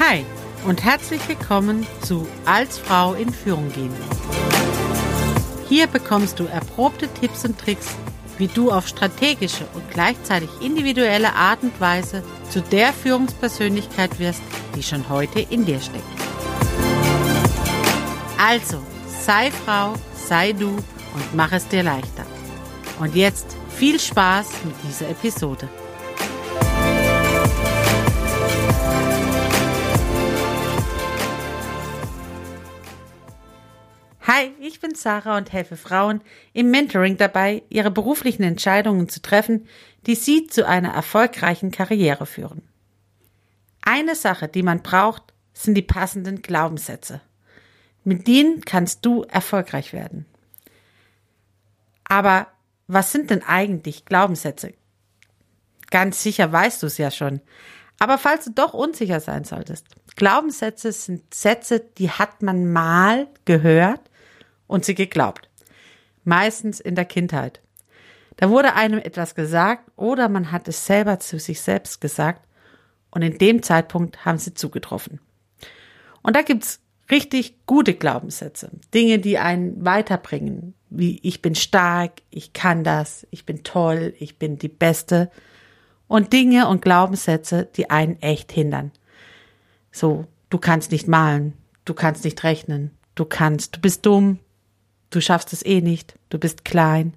Hi und herzlich willkommen zu Als Frau in Führung gehen. Hier bekommst du erprobte Tipps und Tricks, wie du auf strategische und gleichzeitig individuelle Art und Weise zu der Führungspersönlichkeit wirst, die schon heute in dir steckt. Also, sei Frau, sei du und mach es dir leichter. Und jetzt viel Spaß mit dieser Episode. Ich bin Sarah und helfe Frauen im Mentoring dabei, ihre beruflichen Entscheidungen zu treffen, die sie zu einer erfolgreichen Karriere führen. Eine Sache, die man braucht, sind die passenden Glaubenssätze. Mit denen kannst du erfolgreich werden. Aber was sind denn eigentlich Glaubenssätze? Ganz sicher weißt du es ja schon. Aber falls du doch unsicher sein solltest, Glaubenssätze sind Sätze, die hat man mal gehört und sie geglaubt. Meistens in der Kindheit. Da wurde einem etwas gesagt oder man hat es selber zu sich selbst gesagt und in dem Zeitpunkt haben sie zugetroffen. Und da gibt's richtig gute Glaubenssätze, Dinge, die einen weiterbringen, wie ich bin stark, ich kann das, ich bin toll, ich bin die Beste und Dinge und Glaubenssätze, die einen echt hindern. So, du kannst nicht malen, du kannst nicht rechnen, du kannst, du bist dumm, du schaffst es eh nicht, du bist klein,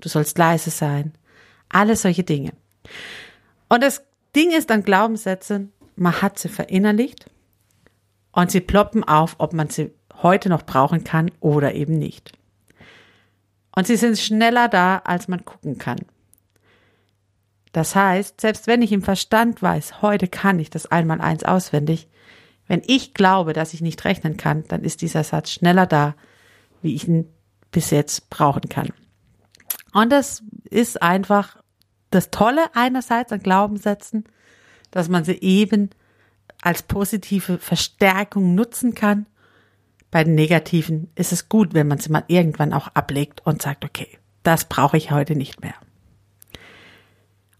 du sollst leise sein, alle solche Dinge. Und das Ding ist an Glaubenssätzen, man hat sie verinnerlicht und sie ploppen auf, ob man sie heute noch brauchen kann oder eben nicht. Und sie sind schneller da, als man gucken kann. Das heißt, selbst wenn ich im Verstand weiß, heute kann ich das einmal eins auswendig, wenn ich glaube, dass ich nicht rechnen kann, dann ist dieser Satz schneller da, wie ich ihn bis jetzt brauchen kann. Und das ist einfach das Tolle einerseits an Glaubenssätzen, dass man sie eben als positive Verstärkung nutzen kann. Bei den negativen ist es gut, wenn man sie mal irgendwann auch ablegt und sagt, okay, das brauche ich heute nicht mehr.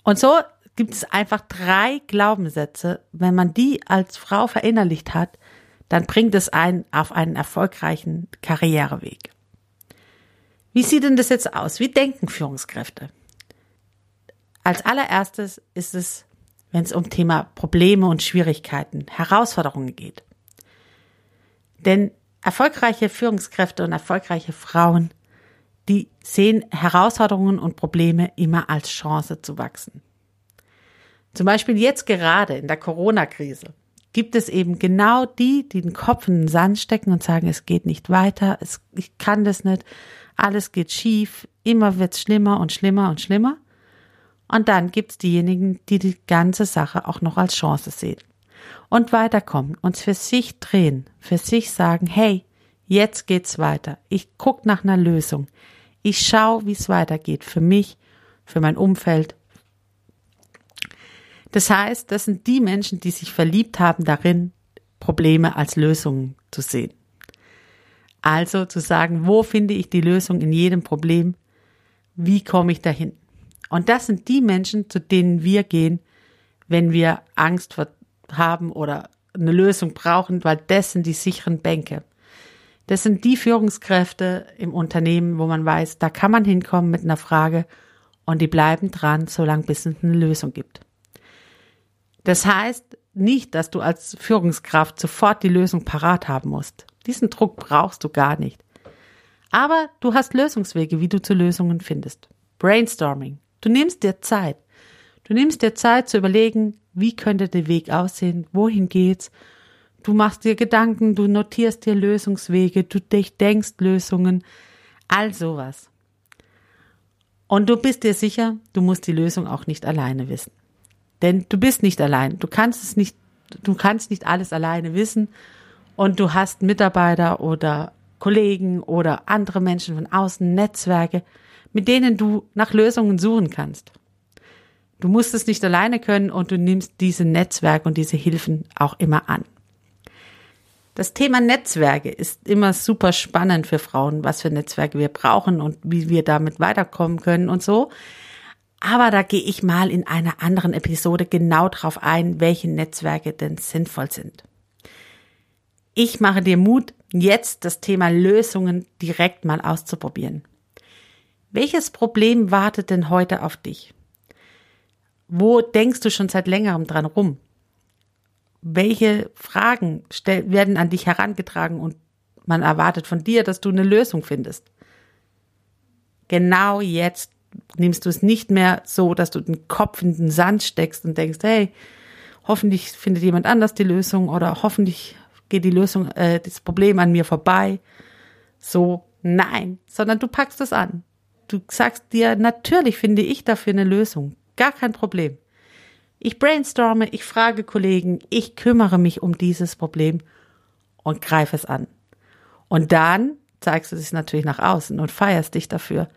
Und so gibt es einfach drei Glaubenssätze. Wenn man die als Frau verinnerlicht hat, dann bringt es einen auf einen erfolgreichen Karriereweg. Wie sieht denn das jetzt aus? Wie denken Führungskräfte? Als allererstes ist es, wenn es um Thema Probleme und Schwierigkeiten, Herausforderungen geht. Denn erfolgreiche Führungskräfte und erfolgreiche Frauen, die sehen Herausforderungen und Probleme immer als Chance zu wachsen. Zum Beispiel jetzt gerade in der Corona-Krise gibt es eben genau die, die den Kopf in den Sand stecken und sagen, es geht nicht weiter, es, ich kann das nicht, alles geht schief, immer wird's schlimmer und schlimmer und schlimmer. Und dann gibt's diejenigen, die die ganze Sache auch noch als Chance sehen und weiterkommen, uns für sich drehen, für sich sagen, hey, jetzt geht's weiter. Ich guck nach einer Lösung. Ich schau, wie es weitergeht für mich, für mein Umfeld, das heißt, das sind die Menschen, die sich verliebt haben darin, Probleme als Lösungen zu sehen. Also zu sagen, wo finde ich die Lösung in jedem Problem? Wie komme ich dahin? Und das sind die Menschen, zu denen wir gehen, wenn wir Angst haben oder eine Lösung brauchen, weil das sind die sicheren Bänke. Das sind die Führungskräfte im Unternehmen, wo man weiß, da kann man hinkommen mit einer Frage und die bleiben dran, solange bis es eine Lösung gibt. Das heißt nicht, dass du als Führungskraft sofort die Lösung parat haben musst. Diesen Druck brauchst du gar nicht. Aber du hast Lösungswege, wie du zu Lösungen findest. Brainstorming. Du nimmst dir Zeit. Du nimmst dir Zeit zu überlegen, wie könnte der Weg aussehen, wohin geht's. Du machst dir Gedanken, du notierst dir Lösungswege, du denkst Lösungen, all sowas. Und du bist dir sicher, du musst die Lösung auch nicht alleine wissen. Denn du bist nicht allein. Du kannst es nicht, du kannst nicht alles alleine wissen. Und du hast Mitarbeiter oder Kollegen oder andere Menschen von außen, Netzwerke, mit denen du nach Lösungen suchen kannst. Du musst es nicht alleine können und du nimmst diese Netzwerke und diese Hilfen auch immer an. Das Thema Netzwerke ist immer super spannend für Frauen, was für Netzwerke wir brauchen und wie wir damit weiterkommen können und so. Aber da gehe ich mal in einer anderen Episode genau drauf ein, welche Netzwerke denn sinnvoll sind. Ich mache dir Mut, jetzt das Thema Lösungen direkt mal auszuprobieren. Welches Problem wartet denn heute auf dich? Wo denkst du schon seit längerem dran rum? Welche Fragen werden an dich herangetragen und man erwartet von dir, dass du eine Lösung findest? Genau jetzt nimmst du es nicht mehr so, dass du den Kopf in den Sand steckst und denkst, hey, hoffentlich findet jemand anders die Lösung oder hoffentlich geht die Lösung, äh, das Problem an mir vorbei. So, nein, sondern du packst es an. Du sagst dir, natürlich finde ich dafür eine Lösung. Gar kein Problem. Ich brainstorme, ich frage Kollegen, ich kümmere mich um dieses Problem und greife es an. Und dann zeigst du es natürlich nach außen und feierst dich dafür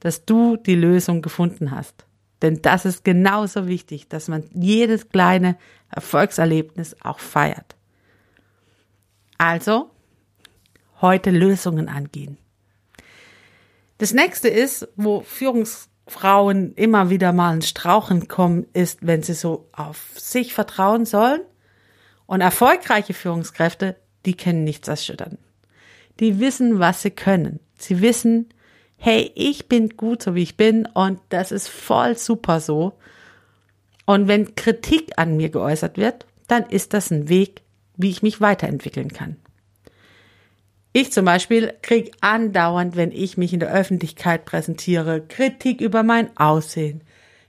dass du die Lösung gefunden hast. Denn das ist genauso wichtig, dass man jedes kleine Erfolgserlebnis auch feiert. Also, heute Lösungen angehen. Das nächste ist, wo Führungsfrauen immer wieder mal ins Strauchen kommen, ist, wenn sie so auf sich vertrauen sollen. Und erfolgreiche Führungskräfte, die können nichts erschüttern. Die wissen, was sie können. Sie wissen, hey, ich bin gut so wie ich bin und das ist voll super so. Und wenn Kritik an mir geäußert wird, dann ist das ein Weg, wie ich mich weiterentwickeln kann. Ich zum Beispiel kriege andauernd, wenn ich mich in der Öffentlichkeit präsentiere, Kritik über mein Aussehen.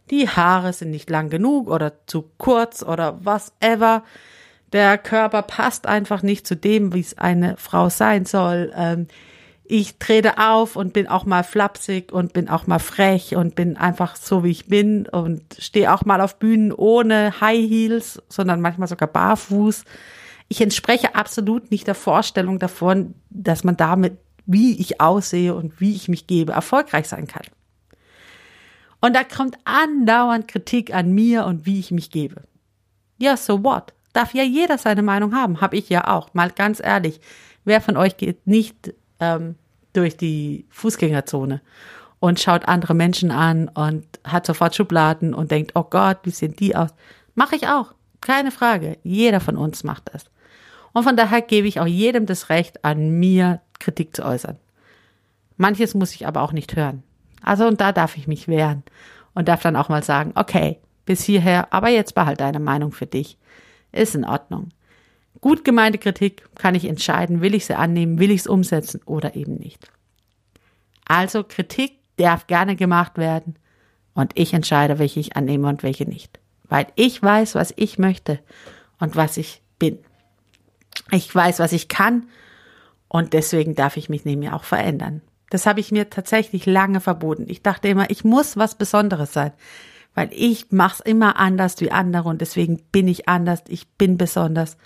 Die Haare sind nicht lang genug oder zu kurz oder was ever. Der Körper passt einfach nicht zu dem, wie es eine Frau sein soll. Ähm, ich trete auf und bin auch mal flapsig und bin auch mal frech und bin einfach so, wie ich bin und stehe auch mal auf Bühnen ohne High Heels, sondern manchmal sogar barfuß. Ich entspreche absolut nicht der Vorstellung davon, dass man damit, wie ich aussehe und wie ich mich gebe, erfolgreich sein kann. Und da kommt andauernd Kritik an mir und wie ich mich gebe. Ja, so what? Darf ja jeder seine Meinung haben, habe ich ja auch. Mal ganz ehrlich, wer von euch geht nicht ähm, durch die Fußgängerzone und schaut andere Menschen an und hat sofort Schubladen und denkt, oh Gott, wie sehen die aus? Mache ich auch, keine Frage. Jeder von uns macht das. Und von daher gebe ich auch jedem das Recht, an mir Kritik zu äußern. Manches muss ich aber auch nicht hören. Also und da darf ich mich wehren und darf dann auch mal sagen, okay, bis hierher, aber jetzt behalt deine Meinung für dich. Ist in Ordnung. Gut gemeinte Kritik kann ich entscheiden, will ich sie annehmen, will ich es umsetzen oder eben nicht. Also Kritik darf gerne gemacht werden und ich entscheide, welche ich annehme und welche nicht. Weil ich weiß, was ich möchte und was ich bin. Ich weiß, was ich kann und deswegen darf ich mich neben mir auch verändern. Das habe ich mir tatsächlich lange verboten. Ich dachte immer, ich muss was Besonderes sein, weil ich mache es immer anders wie andere und deswegen bin ich anders, ich bin besonders.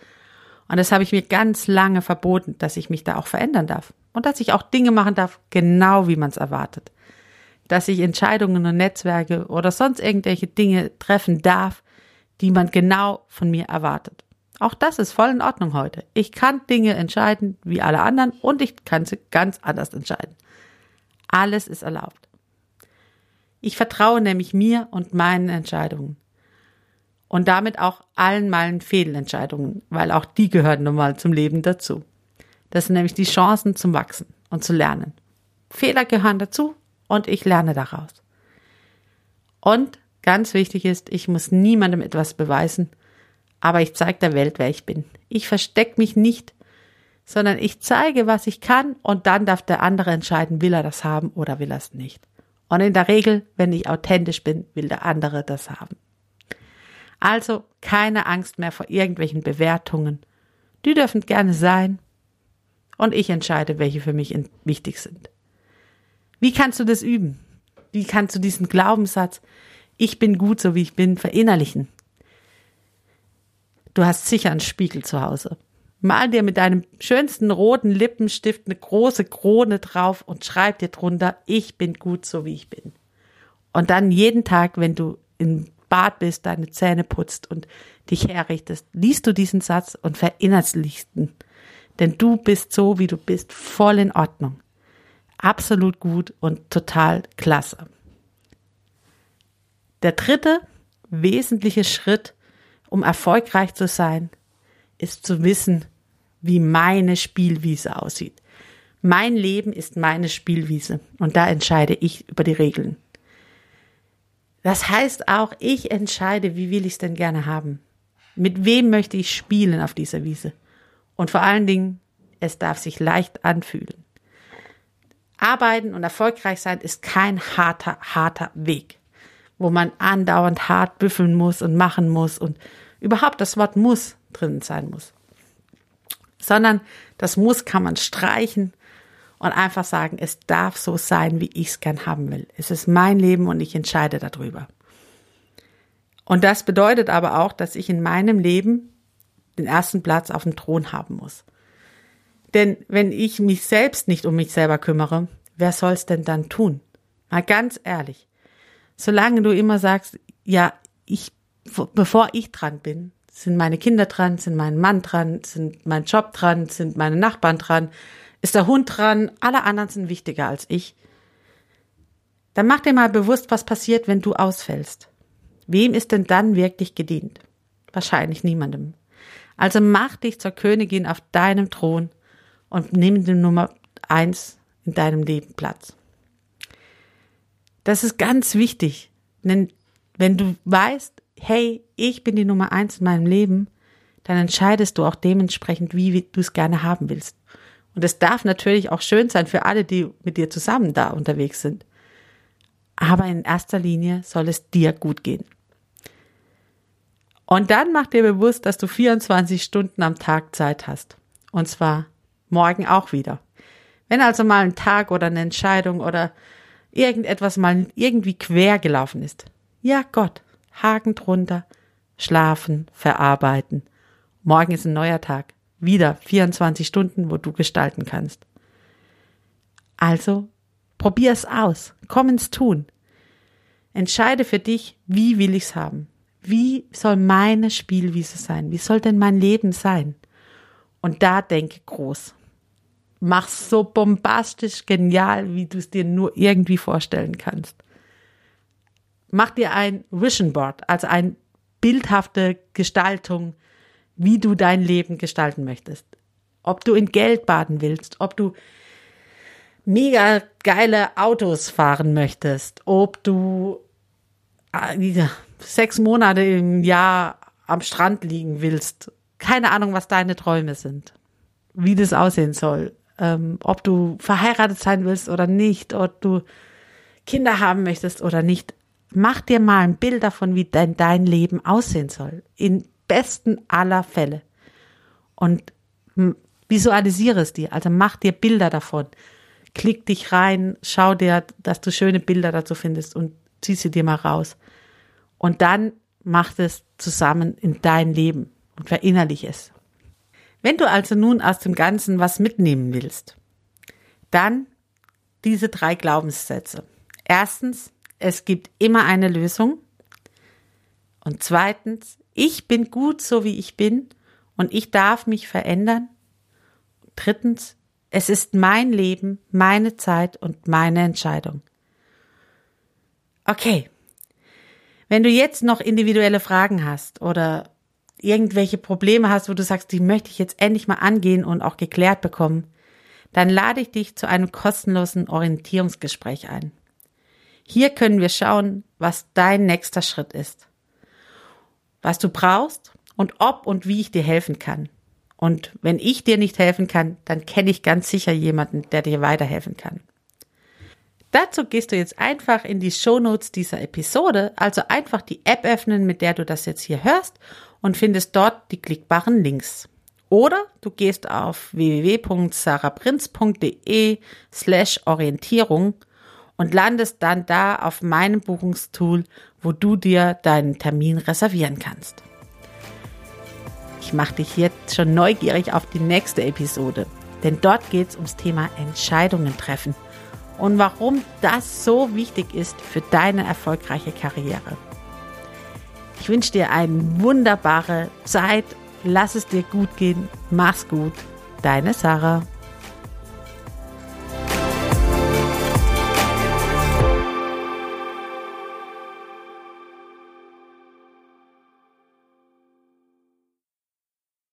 Und das habe ich mir ganz lange verboten, dass ich mich da auch verändern darf. Und dass ich auch Dinge machen darf, genau wie man es erwartet. Dass ich Entscheidungen und Netzwerke oder sonst irgendwelche Dinge treffen darf, die man genau von mir erwartet. Auch das ist voll in Ordnung heute. Ich kann Dinge entscheiden wie alle anderen und ich kann sie ganz anders entscheiden. Alles ist erlaubt. Ich vertraue nämlich mir und meinen Entscheidungen und damit auch allen meinen Fehlentscheidungen, weil auch die gehören nun mal zum Leben dazu. Das sind nämlich die Chancen zum Wachsen und zu lernen. Fehler gehören dazu und ich lerne daraus. Und ganz wichtig ist, ich muss niemandem etwas beweisen, aber ich zeige der Welt, wer ich bin. Ich verstecke mich nicht, sondern ich zeige, was ich kann und dann darf der andere entscheiden, will er das haben oder will er es nicht. Und in der Regel, wenn ich authentisch bin, will der andere das haben. Also keine Angst mehr vor irgendwelchen Bewertungen. Die dürfen gerne sein. Und ich entscheide, welche für mich wichtig sind. Wie kannst du das üben? Wie kannst du diesen Glaubenssatz, ich bin gut so wie ich bin, verinnerlichen? Du hast sicher einen Spiegel zu Hause. Mal dir mit deinem schönsten roten Lippenstift eine große Krone drauf und schreib dir drunter, ich bin gut so wie ich bin. Und dann jeden Tag, wenn du in Bad bist, deine Zähne putzt und dich herrichtest, liest du diesen Satz und verinnerlichst ihn. Denn du bist so, wie du bist, voll in Ordnung. Absolut gut und total klasse. Der dritte wesentliche Schritt, um erfolgreich zu sein, ist zu wissen, wie meine Spielwiese aussieht. Mein Leben ist meine Spielwiese und da entscheide ich über die Regeln. Das heißt auch, ich entscheide, wie will ich es denn gerne haben. Mit wem möchte ich spielen auf dieser Wiese? Und vor allen Dingen, es darf sich leicht anfühlen. Arbeiten und erfolgreich sein ist kein harter, harter Weg, wo man andauernd hart büffeln muss und machen muss und überhaupt das Wort muss drin sein muss. Sondern das muss kann man streichen und einfach sagen, es darf so sein, wie ich es gern haben will. Es ist mein Leben und ich entscheide darüber. Und das bedeutet aber auch, dass ich in meinem Leben den ersten Platz auf dem Thron haben muss. Denn wenn ich mich selbst nicht um mich selber kümmere, wer soll's denn dann tun? Mal ganz ehrlich. Solange du immer sagst, ja, ich, bevor ich dran bin, sind meine Kinder dran, sind mein Mann dran, sind mein Job dran, sind meine Nachbarn dran, ist der Hund dran, alle anderen sind wichtiger als ich. Dann mach dir mal bewusst, was passiert, wenn du ausfällst. Wem ist denn dann wirklich gedient? Wahrscheinlich niemandem. Also mach dich zur Königin auf deinem Thron und nimm den Nummer eins in deinem Leben Platz. Das ist ganz wichtig, denn wenn du weißt, hey, ich bin die Nummer eins in meinem Leben, dann entscheidest du auch dementsprechend, wie du es gerne haben willst. Und es darf natürlich auch schön sein für alle, die mit dir zusammen da unterwegs sind. Aber in erster Linie soll es dir gut gehen. Und dann mach dir bewusst, dass du 24 Stunden am Tag Zeit hast. Und zwar morgen auch wieder. Wenn also mal ein Tag oder eine Entscheidung oder irgendetwas mal irgendwie quer gelaufen ist. Ja Gott, Haken drunter, schlafen, verarbeiten. Morgen ist ein neuer Tag wieder 24 Stunden, wo du gestalten kannst. Also, probier es aus. Komm ins Tun. Entscheide für dich, wie will ich's haben? Wie soll meine Spielwiese sein? Wie soll denn mein Leben sein? Und da denke groß. Mach's so bombastisch genial, wie du es dir nur irgendwie vorstellen kannst. Mach dir ein Vision Board, also eine bildhafte Gestaltung wie du dein Leben gestalten möchtest. Ob du in Geld baden willst, ob du mega geile Autos fahren möchtest, ob du äh, sechs Monate im Jahr am Strand liegen willst. Keine Ahnung, was deine Träume sind, wie das aussehen soll, ähm, ob du verheiratet sein willst oder nicht, ob du Kinder haben möchtest oder nicht. Mach dir mal ein Bild davon, wie dein, dein Leben aussehen soll. In besten aller Fälle. Und visualisiere es dir, also mach dir Bilder davon. Klick dich rein, schau dir, dass du schöne Bilder dazu findest und zieh sie dir mal raus. Und dann mach es zusammen in dein Leben und verinnerlich es. Wenn du also nun aus dem Ganzen was mitnehmen willst, dann diese drei Glaubenssätze. Erstens, es gibt immer eine Lösung. Und zweitens, ich bin gut so wie ich bin und ich darf mich verändern. Drittens, es ist mein Leben, meine Zeit und meine Entscheidung. Okay. Wenn du jetzt noch individuelle Fragen hast oder irgendwelche Probleme hast, wo du sagst, die möchte ich jetzt endlich mal angehen und auch geklärt bekommen, dann lade ich dich zu einem kostenlosen Orientierungsgespräch ein. Hier können wir schauen, was dein nächster Schritt ist was du brauchst und ob und wie ich dir helfen kann. Und wenn ich dir nicht helfen kann, dann kenne ich ganz sicher jemanden, der dir weiterhelfen kann. Dazu gehst du jetzt einfach in die Shownotes dieser Episode, also einfach die App öffnen, mit der du das jetzt hier hörst und findest dort die klickbaren Links. Oder du gehst auf www.saraprinz.de slash Orientierung und landest dann da auf meinem Buchungstool, wo du dir deinen Termin reservieren kannst. Ich mache dich jetzt schon neugierig auf die nächste Episode, denn dort geht es ums Thema Entscheidungen treffen und warum das so wichtig ist für deine erfolgreiche Karriere. Ich wünsche dir eine wunderbare Zeit, lass es dir gut gehen, mach's gut, deine Sarah.